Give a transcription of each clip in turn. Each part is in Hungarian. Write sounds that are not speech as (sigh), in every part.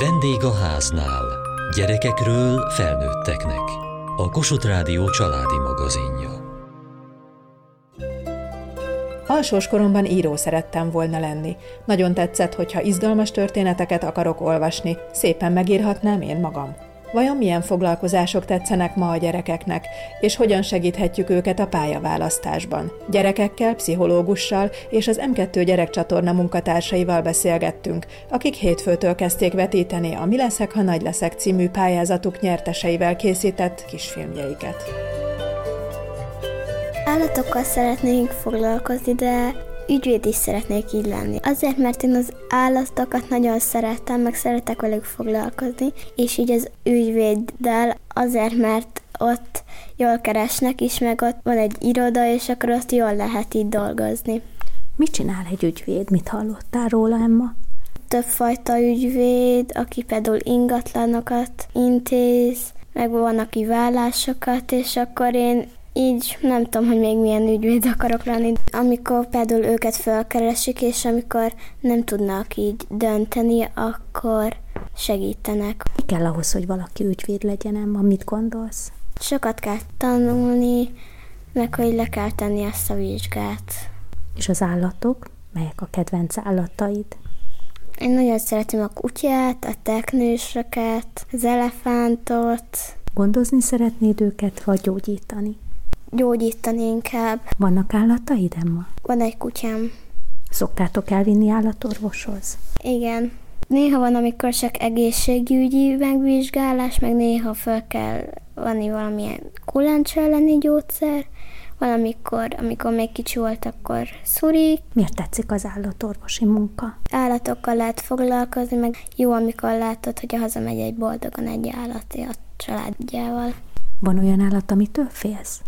Vendég a háznál. Gyerekekről felnőtteknek. A Kossuth Rádió családi magazinja. Alsós koromban író szerettem volna lenni. Nagyon tetszett, hogyha izgalmas történeteket akarok olvasni, szépen megírhatnám én magam. Vajon milyen foglalkozások tetszenek ma a gyerekeknek, és hogyan segíthetjük őket a pályaválasztásban? Gyerekekkel, pszichológussal és az M2 gyerekcsatorna munkatársaival beszélgettünk, akik hétfőtől kezdték vetíteni a Mi leszek, ha nagy leszek című pályázatuk nyerteseivel készített kisfilmjeiket. Állatokkal szeretnénk foglalkozni, de ügyvéd is szeretnék így lenni. Azért, mert én az állatokat nagyon szeretem, meg szeretek velük foglalkozni, és így az ügyvéddel azért, mert ott jól keresnek is, meg ott van egy iroda, és akkor ott jól lehet így dolgozni. Mit csinál egy ügyvéd? Mit hallottál róla, Emma? Többfajta ügyvéd, aki például ingatlanokat intéz, meg van, aki vállásokat, és akkor én így nem tudom, hogy még milyen ügyvéd akarok lenni. Amikor például őket felkeresik, és amikor nem tudnak így dönteni, akkor segítenek. Mi kell ahhoz, hogy valaki ügyvéd legyen, Emma? Mit gondolsz? Sokat kell tanulni, meg hogy le kell tenni ezt a vizsgát. És az állatok? Melyek a kedvenc állataid? Én nagyon szeretem a kutyát, a teknősöket, az elefántot. Gondozni szeretnéd őket, vagy gyógyítani? Gyógyítani inkább. Vannak állataid, Emma? Van egy kutyám. Szoktátok elvinni állatorvoshoz? Igen. Néha van, amikor csak egészségügyi megvizsgálás, meg néha fel kell vanni valamilyen kuláncs elleni gyógyszer, valamikor, amikor még kicsi volt, akkor szuri. Miért tetszik az állatorvosi munka? Állatokkal lehet foglalkozni, meg jó, amikor látod, hogy hazamegy egy boldogan egy állati a családjával. Van olyan állat, amitől félsz?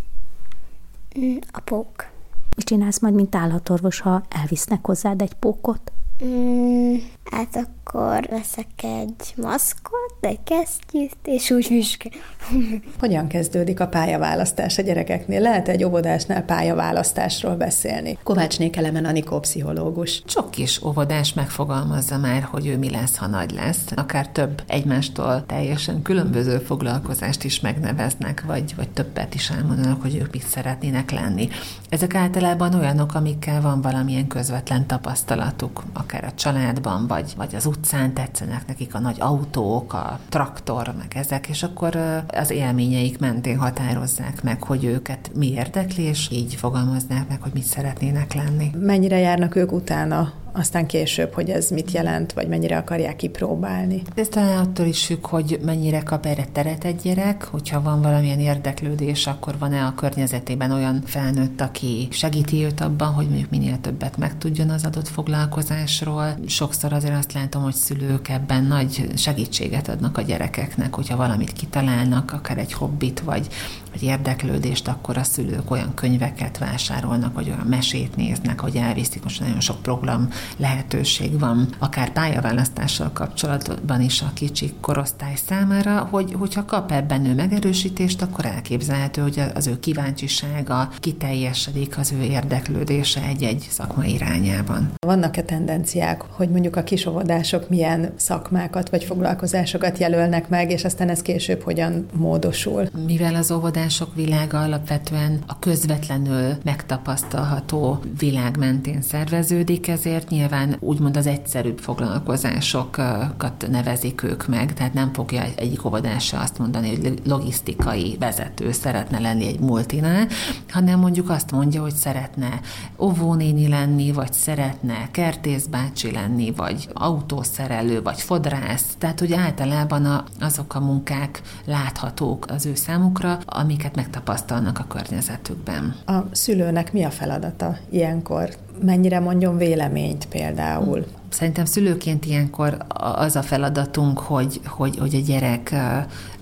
A pók. Mit csinálsz majd, mint állatorvos, ha elvisznek hozzád egy pókot? Mm, hát akkor veszek egy maszkot, egy kesztyűt, és úgy vizsgál. (laughs) Hogyan kezdődik a pályaválasztás a gyerekeknél? Lehet egy óvodásnál pályaválasztásról beszélni? Kovácsné Kelemen Anikó pszichológus. Sok kis óvodás megfogalmazza már, hogy ő mi lesz, ha nagy lesz. Akár több egymástól teljesen különböző foglalkozást is megneveznek, vagy, vagy többet is elmondanak, hogy ők mit szeretnének lenni. Ezek általában olyanok, amikkel van valamilyen közvetlen tapasztalatuk, akár a családban, vagy, vagy az utcán tetszenek nekik a nagy autók, a traktor, meg ezek, és akkor az élményeik mentén határozzák meg, hogy őket mi érdekli, és így fogalmaznák meg, hogy mit szeretnének lenni. Mennyire járnak ők utána aztán később, hogy ez mit jelent, vagy mennyire akarják kipróbálni. Ez talán attól is függ, hogy mennyire kap erre teret egy gyerek, hogyha van valamilyen érdeklődés, akkor van-e a környezetében olyan felnőtt, aki segíti őt abban, hogy mondjuk minél többet megtudjon az adott foglalkozásról. Sokszor azért azt látom, hogy szülők ebben nagy segítséget adnak a gyerekeknek, hogyha valamit kitalálnak, akár egy hobbit, vagy, vagy érdeklődést, akkor a szülők olyan könyveket vásárolnak, vagy olyan mesét néznek, hogy elviszik. Most nagyon sok program lehetőség van, akár pályaválasztással kapcsolatban is a kicsi korosztály számára, hogy hogyha kap ebben ő megerősítést, akkor elképzelhető, hogy az ő kíváncsisága kiteljesedik, az ő érdeklődése egy-egy szakma irányában. Vannak-e tendenciák, hogy mondjuk a kisovodások milyen szakmákat vagy foglalkozásokat jelölnek meg, és aztán ez később hogyan módosul? Mivel az óvodások világa alapvetően a közvetlenül megtapasztalható világ mentén szerveződik, ezért nyilván úgymond az egyszerűbb foglalkozásokat nevezik ők meg, tehát nem fogja egyik óvodása azt mondani, hogy logisztikai vezető szeretne lenni egy multinál, hanem mondjuk azt mondja, hogy szeretne óvónéni lenni, vagy szeretne kertészbácsi lenni, vagy autószerelő, vagy fodrász, tehát hogy általában a, azok a munkák láthatók az ő számukra, amiket megtapasztalnak a környezetükben. A szülőnek mi a feladata ilyenkor? mennyire mondjon véleményt például. Szerintem szülőként ilyenkor az a feladatunk, hogy, hogy, hogy a gyerek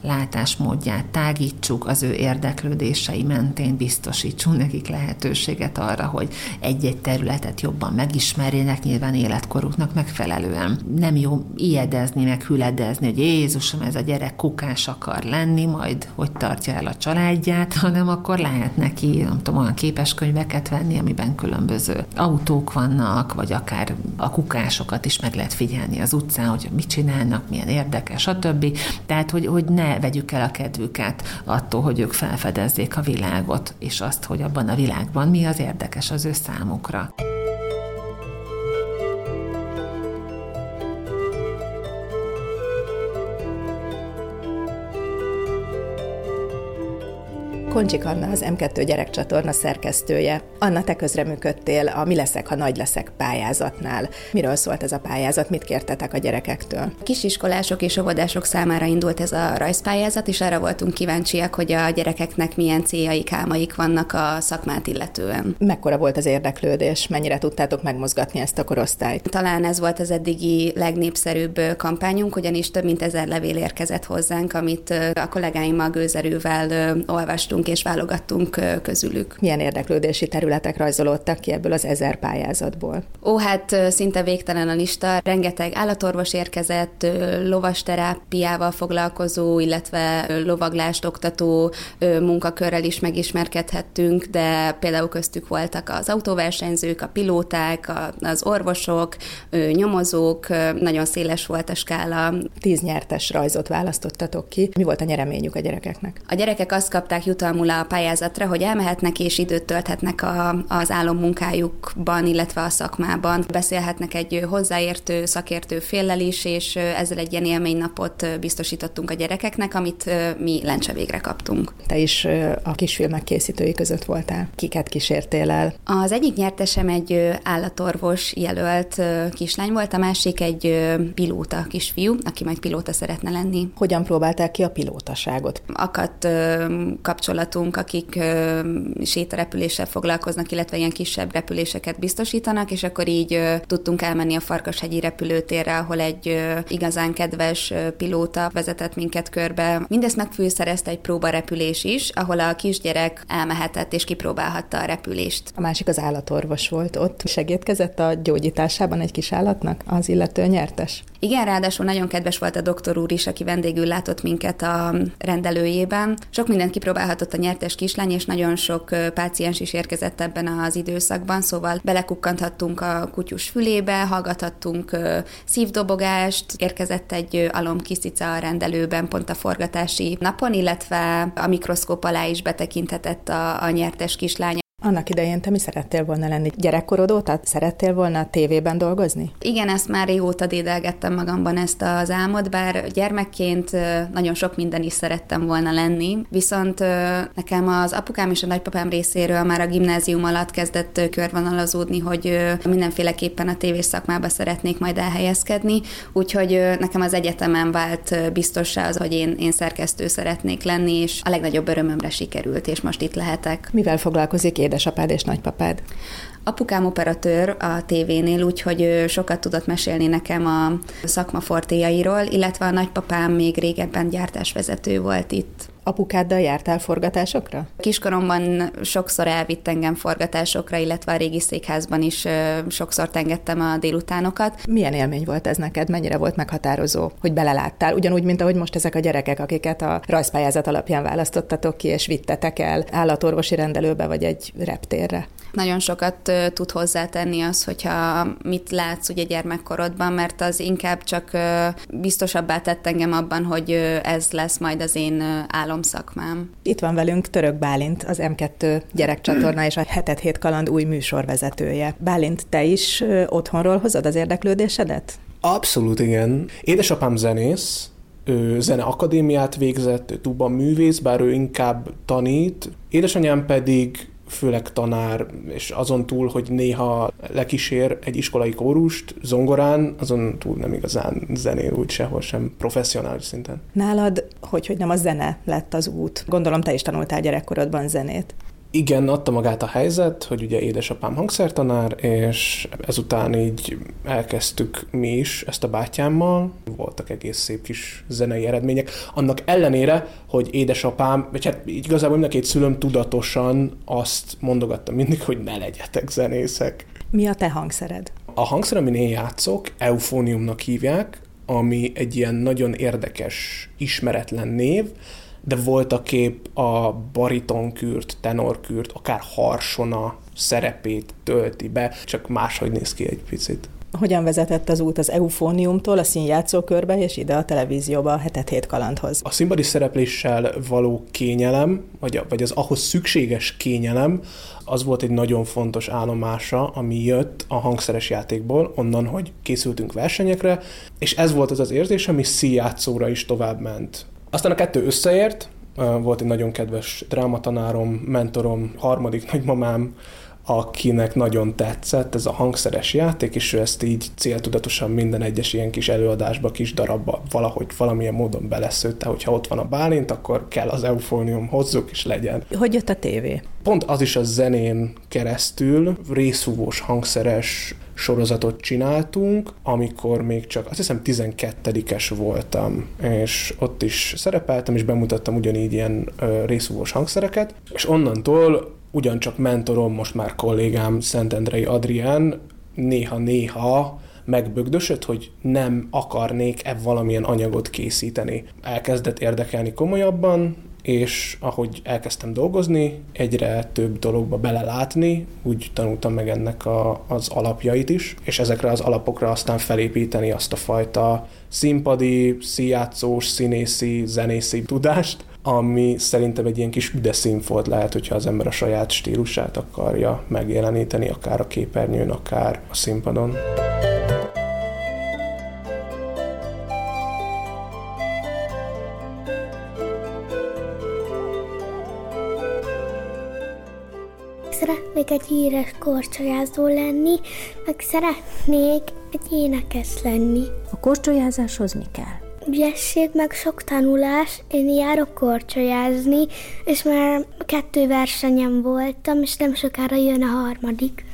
látásmódját tágítsuk, az ő érdeklődései mentén biztosítsunk nekik lehetőséget arra, hogy egy-egy területet jobban megismerjenek, nyilván életkoruknak megfelelően. Nem jó ijedezni, meg hüledezni, hogy Jézusom, ez a gyerek kukás akar lenni, majd hogy tartja el a családját, (laughs) hanem akkor lehet neki, nem tudom, olyan képeskönyveket venni, amiben különböző autók vannak, vagy akár a kukás másokat is meg lehet figyelni az utcán, hogy mit csinálnak, milyen érdekes, stb. Tehát, hogy, hogy ne vegyük el a kedvüket attól, hogy ők felfedezzék a világot, és azt, hogy abban a világban mi az érdekes az ő számukra. Koncsik Anna az M2 gyerekcsatorna szerkesztője. Anna, te közreműködtél a Mi leszek, ha nagy leszek pályázatnál. Miről szólt ez a pályázat, mit kértetek a gyerekektől? Kisiskolások és óvodások számára indult ez a rajzpályázat, és arra voltunk kíváncsiak, hogy a gyerekeknek milyen céljaik, álmaik vannak a szakmát illetően. Mekkora volt az érdeklődés, mennyire tudtátok megmozgatni ezt a korosztályt? Talán ez volt az eddigi legnépszerűbb kampányunk, ugyanis több mint ezer levél érkezett hozzánk, amit a kollégáimmal gőzerővel olvastunk és válogattunk közülük. Milyen érdeklődési területek rajzolódtak ki ebből az ezer pályázatból? Ó, hát szinte végtelen a lista. Rengeteg állatorvos érkezett, lovas terápiával foglalkozó, illetve lovaglást oktató munkakörrel is megismerkedhettünk, de például köztük voltak az autóversenyzők, a pilóták, az orvosok, nyomozók, nagyon széles volt a skála. Tíz nyertes rajzot választottatok ki. Mi volt a nyereményük a gyerekeknek? A gyerekek azt kapták jutalmul a pályázatra, hogy elmehetnek és időt tölthetnek a, az álommunkájukban, illetve a szakmában. Beszélhetnek egy hozzáértő, szakértő féllel is, és ezzel egy ilyen élménynapot biztosítottunk a gyerekeknek, amit mi lencse végre kaptunk. Te is a kisfilmek készítői között voltál. Kiket kísértél el? Az egyik nyertesem egy állatorvos jelölt kislány volt, a másik egy pilóta kisfiú, aki majd pilóta szeretne lenni. Hogyan próbálták ki a pilótaságot? Akadt kapcsolatunk, akik sétarepüléssel foglalkoznak, illetve ilyen kisebb repüléseket biztosítanak, és akkor így tudtunk elmenni a Farkashegyi repülőtérre, ahol egy igazán kedves pilóta vezetett minket körbe. Mindezt megfűszerezte egy próbarepülés is, ahol a kisgyerek elmehetett és kipróbálhatta a repülést. A másik az állatorvos volt ott. Segítkezett a gyógyításában egy kis állatnak az illető nyertes? Igen, ráadásul nagyon kedves volt a doktor úr is, aki vendégül látott minket a rendelőjében. Sok mindent kipróbálhatott a nyertes kislány, és nagyon sok páciens is érkezett ebben az időszakban, szóval belekukkanthattunk a kutyus fülébe, hallgathattunk szívdobogást, érkezett egy alom kiszica a rendelőben pont a forgatási napon, illetve a mikroszkóp alá is betekinthetett a, a nyertes kislány. Annak idején te mi szerettél volna lenni? Gyerekkorod óta szerettél volna a tévében dolgozni? Igen, ezt már régóta dédelgettem magamban ezt az álmot, bár gyermekként nagyon sok minden is szerettem volna lenni, viszont nekem az apukám és a nagypapám részéről már a gimnázium alatt kezdett körvonalazódni, hogy mindenféleképpen a tévés szakmába szeretnék majd elhelyezkedni, úgyhogy nekem az egyetemen vált biztossá az, hogy én, én szerkesztő szeretnék lenni, és a legnagyobb örömömre sikerült, és most itt lehetek. Mivel foglalkozik édesapád és nagypapád? Apukám operatőr a tévénél, úgyhogy sokat tudott mesélni nekem a szakmafortéjairól, illetve a nagypapám még régebben gyártásvezető volt itt. Apukáddal jártál forgatásokra? Kiskoromban sokszor elvitt engem forgatásokra, illetve a régi székházban is sokszor tengettem a délutánokat. Milyen élmény volt ez neked? Mennyire volt meghatározó, hogy beleláttál? Ugyanúgy, mint ahogy most ezek a gyerekek, akiket a rajzpályázat alapján választottatok ki, és vittetek el állatorvosi rendelőbe vagy egy reptérre. Nagyon sokat tud hozzátenni az, hogyha mit látsz ugye gyermekkorodban, mert az inkább csak biztosabbá tett engem abban, hogy ez lesz majd az én álomszakmám. Itt van velünk Török Bálint, az M2 gyerekcsatorna és a Hetet Hét Kaland új műsorvezetője. Bálint, te is otthonról hozod az érdeklődésedet? Abszolút igen. Édesapám zenész, ő zeneakadémiát végzett, ő tuba művész, bár ő inkább tanít. Édesanyám pedig főleg tanár, és azon túl, hogy néha lekísér egy iskolai kórust zongorán, azon túl nem igazán zenél úgy sehol sem professzionális szinten. Nálad, hogy, hogy nem a zene lett az út? Gondolom te is tanultál gyerekkorodban zenét. Igen, adta magát a helyzet, hogy ugye édesapám hangszertanár, és ezután így elkezdtük mi is ezt a bátyámmal. Voltak egész szép kis zenei eredmények. Annak ellenére, hogy édesapám, vagy hát igazából mind a két szülőm tudatosan azt mondogatta mindig, hogy ne legyetek zenészek. Mi a te hangszered? A hangszer, amin én játszok, eufóniumnak hívják, ami egy ilyen nagyon érdekes, ismeretlen név, de volt a kép a baritonkürt, tenorkürt, akár harsona szerepét tölti be, csak máshogy néz ki egy picit. Hogyan vezetett az út az eufóniumtól a színjátszókörbe és ide a televízióba a hetet hét kalandhoz? A színpadi szerepléssel való kényelem, vagy, vagy az ahhoz szükséges kényelem, az volt egy nagyon fontos állomása, ami jött a hangszeres játékból, onnan, hogy készültünk versenyekre, és ez volt az az érzés, ami színjátszóra is tovább ment. Aztán a kettő összeért, volt egy nagyon kedves drámatanárom, mentorom, harmadik nagymamám, akinek nagyon tetszett ez a hangszeres játék, és ő ezt így céltudatosan minden egyes ilyen kis előadásba, kis darabba valahogy valamilyen módon beleszőtte, hogyha ott van a Bálint, akkor kell az eufónium, hozzuk és legyen. Hogy jött a tévé? Pont az is a zenén keresztül részfúvós hangszeres sorozatot csináltunk, amikor még csak azt hiszem 12-es voltam, és ott is szerepeltem, és bemutattam ugyanígy ilyen részfúvós hangszereket, és onnantól ugyancsak mentorom, most már kollégám Szentendrei Adrián néha-néha megbögdösött, hogy nem akarnék-e valamilyen anyagot készíteni. Elkezdett érdekelni komolyabban, és ahogy elkezdtem dolgozni, egyre több dologba belelátni, úgy tanultam meg ennek a, az alapjait is, és ezekre az alapokra aztán felépíteni azt a fajta színpadi, színjátszós, színészi, zenészi tudást, ami szerintem egy ilyen kis üde színfolt lehet, hogyha az ember a saját stílusát akarja megjeleníteni, akár a képernyőn, akár a színpadon. Szeretnék egy híres korcsolyázó lenni, meg szeretnék egy énekes lenni. A korcsolyázáshoz mi kell? ügyesség, meg sok tanulás. Én járok korcsolyázni, és már kettő versenyem voltam, és nem sokára jön a harmadik.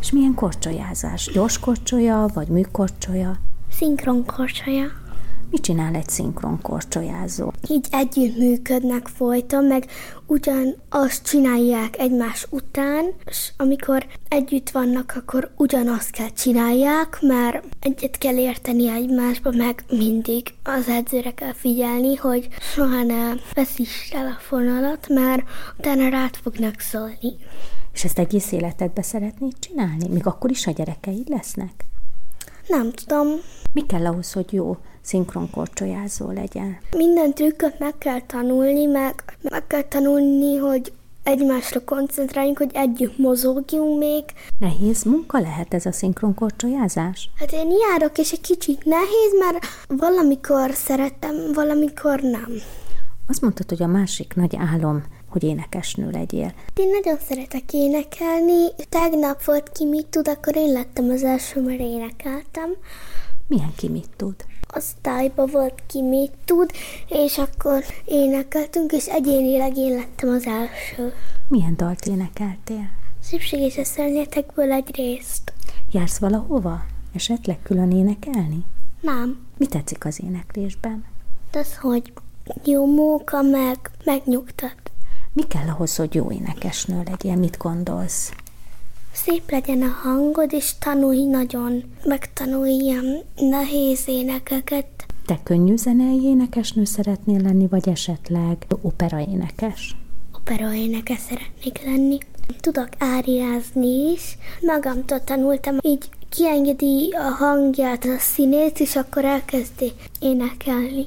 És milyen korcsolyázás? Gyors korcsolya, vagy műkorcsolya? Szinkron korcsolya. Mit csinál egy szinkron korcsolyázó? Így együtt működnek folyton, meg ugyan azt csinálják egymás után, és amikor együtt vannak, akkor ugyanazt kell csinálják, mert egyet kell érteni egymásba, meg mindig az edzőre kell figyelni, hogy soha ne veszíts el a fonalat, mert utána rád fognak szólni. És ezt egész életedbe szeretnéd csinálni? Még akkor is a gyerekeid lesznek? Nem tudom. Mi kell ahhoz, hogy jó szinkronkorcsolyázó legyen? Minden trükköt meg kell tanulni, meg meg kell tanulni, hogy egymásra koncentráljunk, hogy együtt mozogjunk még. Nehéz munka lehet ez a szinkronkorcsolyázás? Hát én járok, és egy kicsit nehéz, mert valamikor szeretem, valamikor nem. Azt mondtad, hogy a másik nagy álom, hogy énekesnő legyél. Én nagyon szeretek énekelni. Tegnap volt ki mit tud, akkor én lettem az első, mert énekeltem. Milyen ki mit tud? Osztályba volt ki mit tud, és akkor énekeltünk, és egyénileg én lettem az első. Milyen dalt énekeltél? Szükséges a szörnyetekből egy részt. Jársz valahova? Esetleg külön énekelni? Nem. Mi tetszik az éneklésben? Az, hogy jó móka, meg megnyugtat. Mi kell ahhoz, hogy jó énekesnő legyen? Mit gondolsz? Szép legyen a hangod, és tanulj nagyon, megtanulj ilyen nehéz énekeket. Te könnyű zenei énekesnő szeretnél lenni, vagy esetleg opera énekes? Opera énekes szeretnék lenni. Tudok áriázni is. Magamtól tanultam, így kiengedi a hangját a színét, és akkor elkezdi énekelni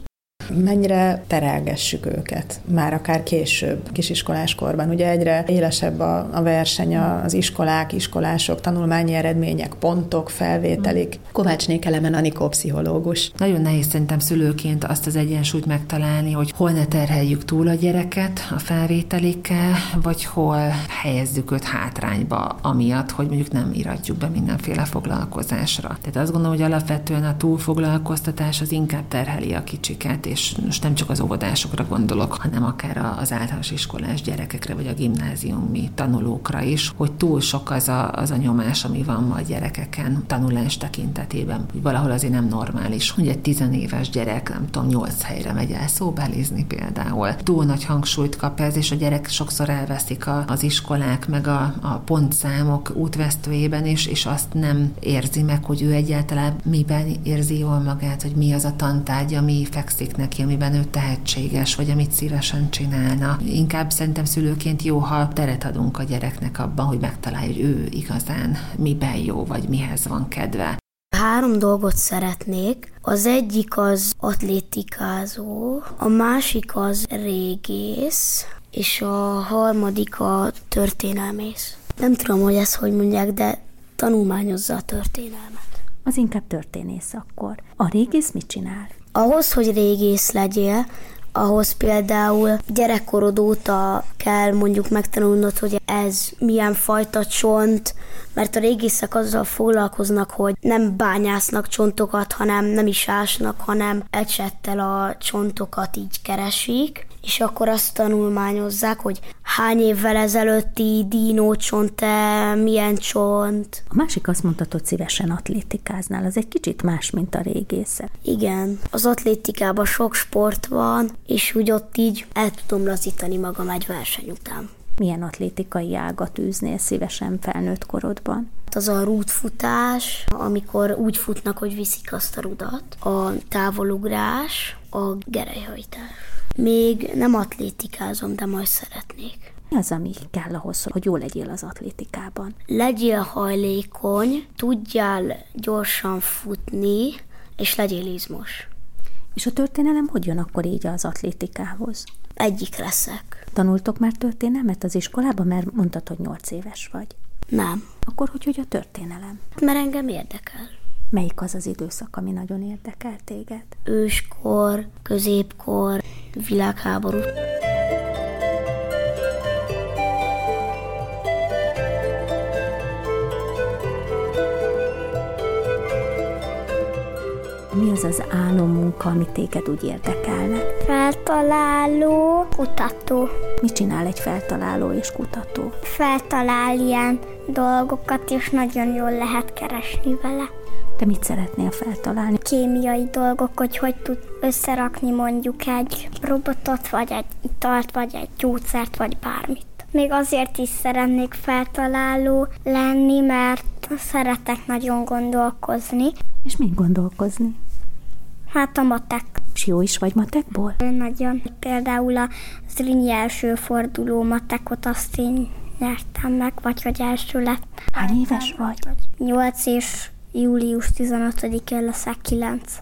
mennyire terelgessük őket, már akár később, kisiskolás korban. Ugye egyre élesebb a, a verseny, az iskolák, iskolások, tanulmányi eredmények, pontok, felvételik. Kovácsnék Elemen Anikó pszichológus. Nagyon nehéz szerintem szülőként azt az egyensúlyt megtalálni, hogy hol ne terheljük túl a gyereket a felvételikkel, vagy hol helyezzük őt hátrányba, amiatt, hogy mondjuk nem iratjuk be mindenféle foglalkozásra. Tehát azt gondolom, hogy alapvetően a túlfoglalkoztatás az inkább terheli a kicsiket, és most nem csak az óvodásokra gondolok, hanem akár az általános iskolás gyerekekre, vagy a gimnáziumi tanulókra is, hogy túl sok az a, az a nyomás, ami van ma a gyerekeken tanulás tekintetében, hogy valahol azért nem normális, hogy egy tizenéves gyerek, nem tudom, nyolc helyre megy el szóbelizni például. Túl nagy hangsúlyt kap ez, és a gyerek sokszor elveszik a, az iskolák, meg a, a pontszámok útvesztőjében is, és azt nem érzi meg, hogy ő egyáltalán miben érzi jól magát, hogy mi az a tantárgy, ami fekszik neki, amiben ő tehetséges, vagy amit szívesen csinálna. Inkább szerintem szülőként jó, ha teret adunk a gyereknek abban, hogy megtalálja, hogy ő igazán miben jó, vagy mihez van kedve. Három dolgot szeretnék. Az egyik az atlétikázó, a másik az régész, és a harmadik a történelmész. Nem tudom, hogy ezt hogy mondják, de tanulmányozza a történelmet. Az inkább történész akkor. A régész mit csinál? Ahhoz, hogy régész legyél, ahhoz például gyerekkorod óta kell mondjuk megtanulnod, hogy ez milyen fajta csont, mert a régészek azzal foglalkoznak, hogy nem bányásznak csontokat, hanem nem is ásnak, hanem ecsettel a csontokat így keresik, és akkor azt tanulmányozzák, hogy hány évvel ezelőtti dínócsont, milyen csont. A másik azt mondta, hogy szívesen atlétikáznál, az egy kicsit más, mint a régészet. Igen, az atlétikában sok sport van, és úgy ott így el tudom lazítani magam egy verseny után. Milyen atlétikai ágat űznél szívesen felnőtt korodban? Az a rútfutás, amikor úgy futnak, hogy viszik azt a rudat. A távolugrás, a gerelyhajtás. Még nem atlétikázom, de majd szeretnék. Mi az, ami kell ahhoz, hogy jó legyél az atlétikában? Legyél hajlékony, tudjál gyorsan futni, és legyél izmos. És a történelem hogy jön akkor így az atlétikához? Egyik leszek. Tanultok már történelmet az iskolában, mert mondtad, hogy nyolc éves vagy. Nem. Akkor hogy, hogy a történelem? Mert engem érdekel. Melyik az az időszak, ami nagyon érdekel téged? Őskor, középkor, világháború. Mi az az álommunka, ami téged úgy érdekelne? Feltaláló, kutató. Mit csinál egy feltaláló és kutató? Feltalál ilyen dolgokat, és nagyon jól lehet keresni vele. Te mit szeretnél feltalálni? Kémiai dolgok, hogy hogy tud összerakni mondjuk egy robotot, vagy egy italt, vagy egy gyógyszert, vagy bármit. Még azért is szeretnék feltaláló lenni, mert szeretek nagyon gondolkozni. És mit gondolkozni? Hát a matek. És jó is vagy matekból? Nagyon. Például a Zrínyi első forduló matekot azt én nyertem meg, vagy hogy első lett. Hány éves vagy? 8 és július 15-én leszek 9.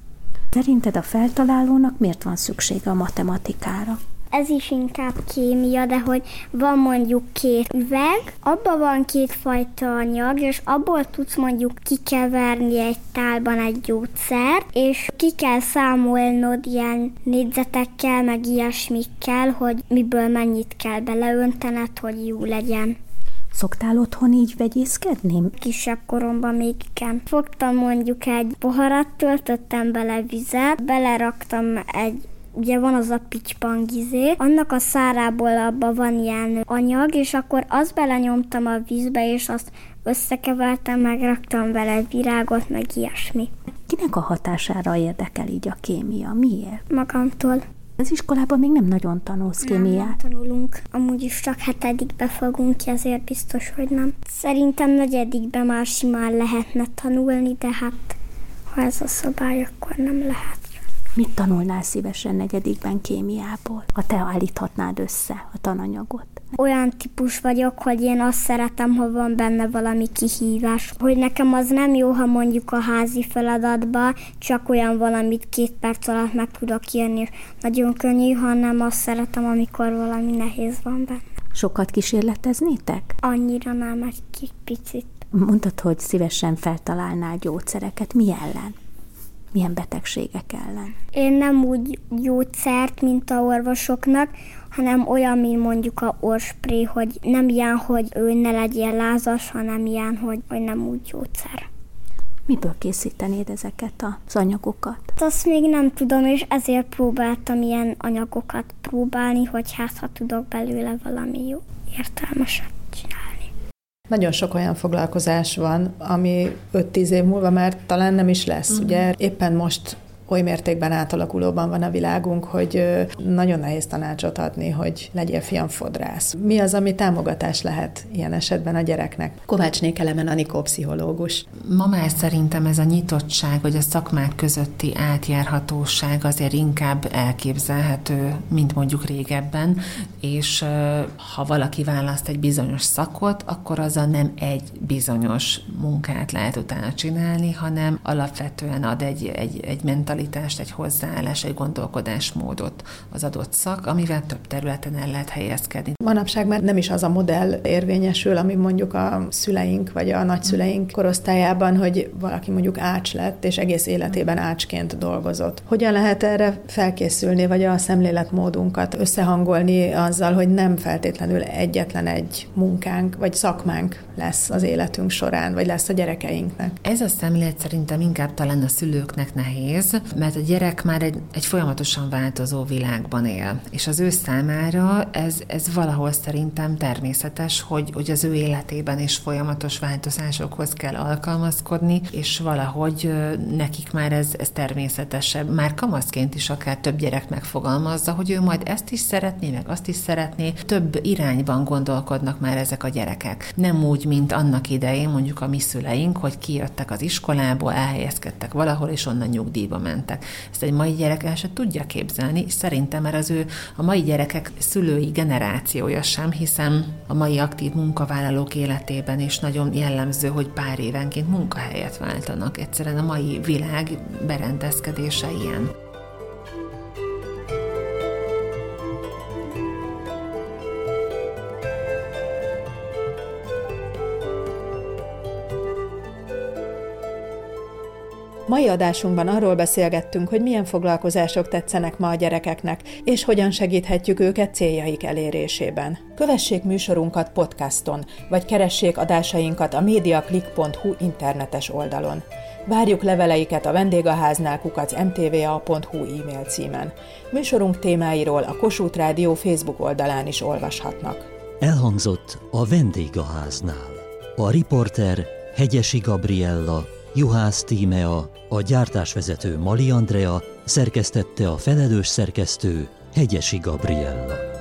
Szerinted a feltalálónak miért van szüksége a matematikára? Ez is inkább kémia, de hogy van mondjuk két üveg, abban van kétfajta anyag, és abból tudsz mondjuk kikeverni egy tálban egy gyógyszert, és ki kell számolnod ilyen négyzetekkel, meg ilyesmikkel, hogy miből mennyit kell beleöntened, hogy jó legyen. Szoktál otthon így vegyészkedni? Kisebb koromban még igen. Fogtam mondjuk egy poharat, töltöttem bele vizet, beleraktam egy ugye van az a pitypangizé, annak a szárából abban van ilyen anyag, és akkor azt belenyomtam a vízbe, és azt összekevertem, megraktam vele virágot, meg ilyesmi. Kinek a hatására érdekel így a kémia? Miért? Magamtól. Az iskolában még nem nagyon tanulsz kémiát. Nem tanulunk. Amúgy is csak hetedikbe fogunk ki, ezért biztos, hogy nem. Szerintem negyedikbe már simán lehetne tanulni, de hát ha ez a szabály, akkor nem lehet. Mit tanulnál szívesen negyedikben kémiából, ha te állíthatnád össze a tananyagot? Olyan típus vagyok, hogy én azt szeretem, ha van benne valami kihívás. Hogy nekem az nem jó, ha mondjuk a házi feladatba csak olyan valamit két perc alatt meg tudok írni, és nagyon könnyű, hanem azt szeretem, amikor valami nehéz van benne. Sokat kísérleteznétek? Annyira nem, egy picit. Mondtad, hogy szívesen feltalálnál gyógyszereket. Mi ellen? Milyen betegségek ellen? Én nem úgy gyógyszert, mint a orvosoknak, hanem olyan, mint mondjuk a orspré, hogy nem ilyen, hogy ő ne legyen lázas, hanem ilyen, hogy, hogy nem úgy gyógyszer. Miből készítenéd ezeket az anyagokat? Azt még nem tudom, és ezért próbáltam ilyen anyagokat próbálni, hogy hát ha tudok belőle valami jó értelmeset csinálni. Nagyon sok olyan foglalkozás van, ami 5-10 év múlva már talán nem is lesz. Uh-huh. Ugye éppen most oly mértékben átalakulóban van a világunk, hogy nagyon nehéz tanácsot adni, hogy legyél fiam fodrász. Mi az, ami támogatás lehet ilyen esetben a gyereknek? Kovácsné Kelemen Anikó pszichológus. Ma már szerintem ez a nyitottság, vagy a szakmák közötti átjárhatóság azért inkább elképzelhető, mint mondjuk régebben, és ha valaki választ egy bizonyos szakot, akkor az a nem egy bizonyos munkát lehet utána csinálni, hanem alapvetően ad egy, egy, egy mentalitást, egy hozzáállás, egy gondolkodásmódot az adott szak, amivel több területen el lehet helyezkedni. Manapság már nem is az a modell érvényesül, ami mondjuk a szüleink vagy a nagyszüleink korosztályában, hogy valaki mondjuk ács lett, és egész életében ácsként dolgozott. Hogyan lehet erre felkészülni, vagy a szemléletmódunkat összehangolni azzal, hogy nem feltétlenül egyetlen egy munkánk, vagy szakmánk lesz az életünk során, vagy lesz a gyerekeinknek? Ez a szemlélet szerintem inkább talán a szülőknek nehéz, mert a gyerek már egy, egy folyamatosan változó világban él, és az ő számára ez, ez valahol szerintem természetes, hogy, hogy az ő életében is folyamatos változásokhoz kell alkalmazkodni, és valahogy nekik már ez, ez természetesebb. Már kamaszként is akár több gyerek megfogalmazza, hogy ő majd ezt is szeretné, meg azt is szeretné. Több irányban gondolkodnak már ezek a gyerekek. Nem úgy, mint annak idején mondjuk a mi szüleink, hogy kijöttek az iskolából, elhelyezkedtek valahol, és onnan nyugdíjba mentek. Ezt egy mai gyerek el se tudja képzelni, és szerintem mert az ő a mai gyerekek szülői generációja sem, hiszen a mai aktív munkavállalók életében is nagyon jellemző, hogy pár évenként munkahelyet váltanak. Egyszerűen a mai világ berendezkedése ilyen. Mai adásunkban arról beszélgettünk, hogy milyen foglalkozások tetszenek ma a gyerekeknek, és hogyan segíthetjük őket céljaik elérésében. Kövessék műsorunkat podcaston, vagy keressék adásainkat a mediaclick.hu internetes oldalon. Várjuk leveleiket a vendégháznál kukac mtva.hu e-mail címen. Műsorunk témáiról a Kossuth Rádió Facebook oldalán is olvashatnak. Elhangzott a vendégháznál. A riporter Hegyesi Gabriella, Juhász Tímea, a gyártásvezető Mali Andrea, szerkesztette a felelős szerkesztő Hegyesi Gabriella.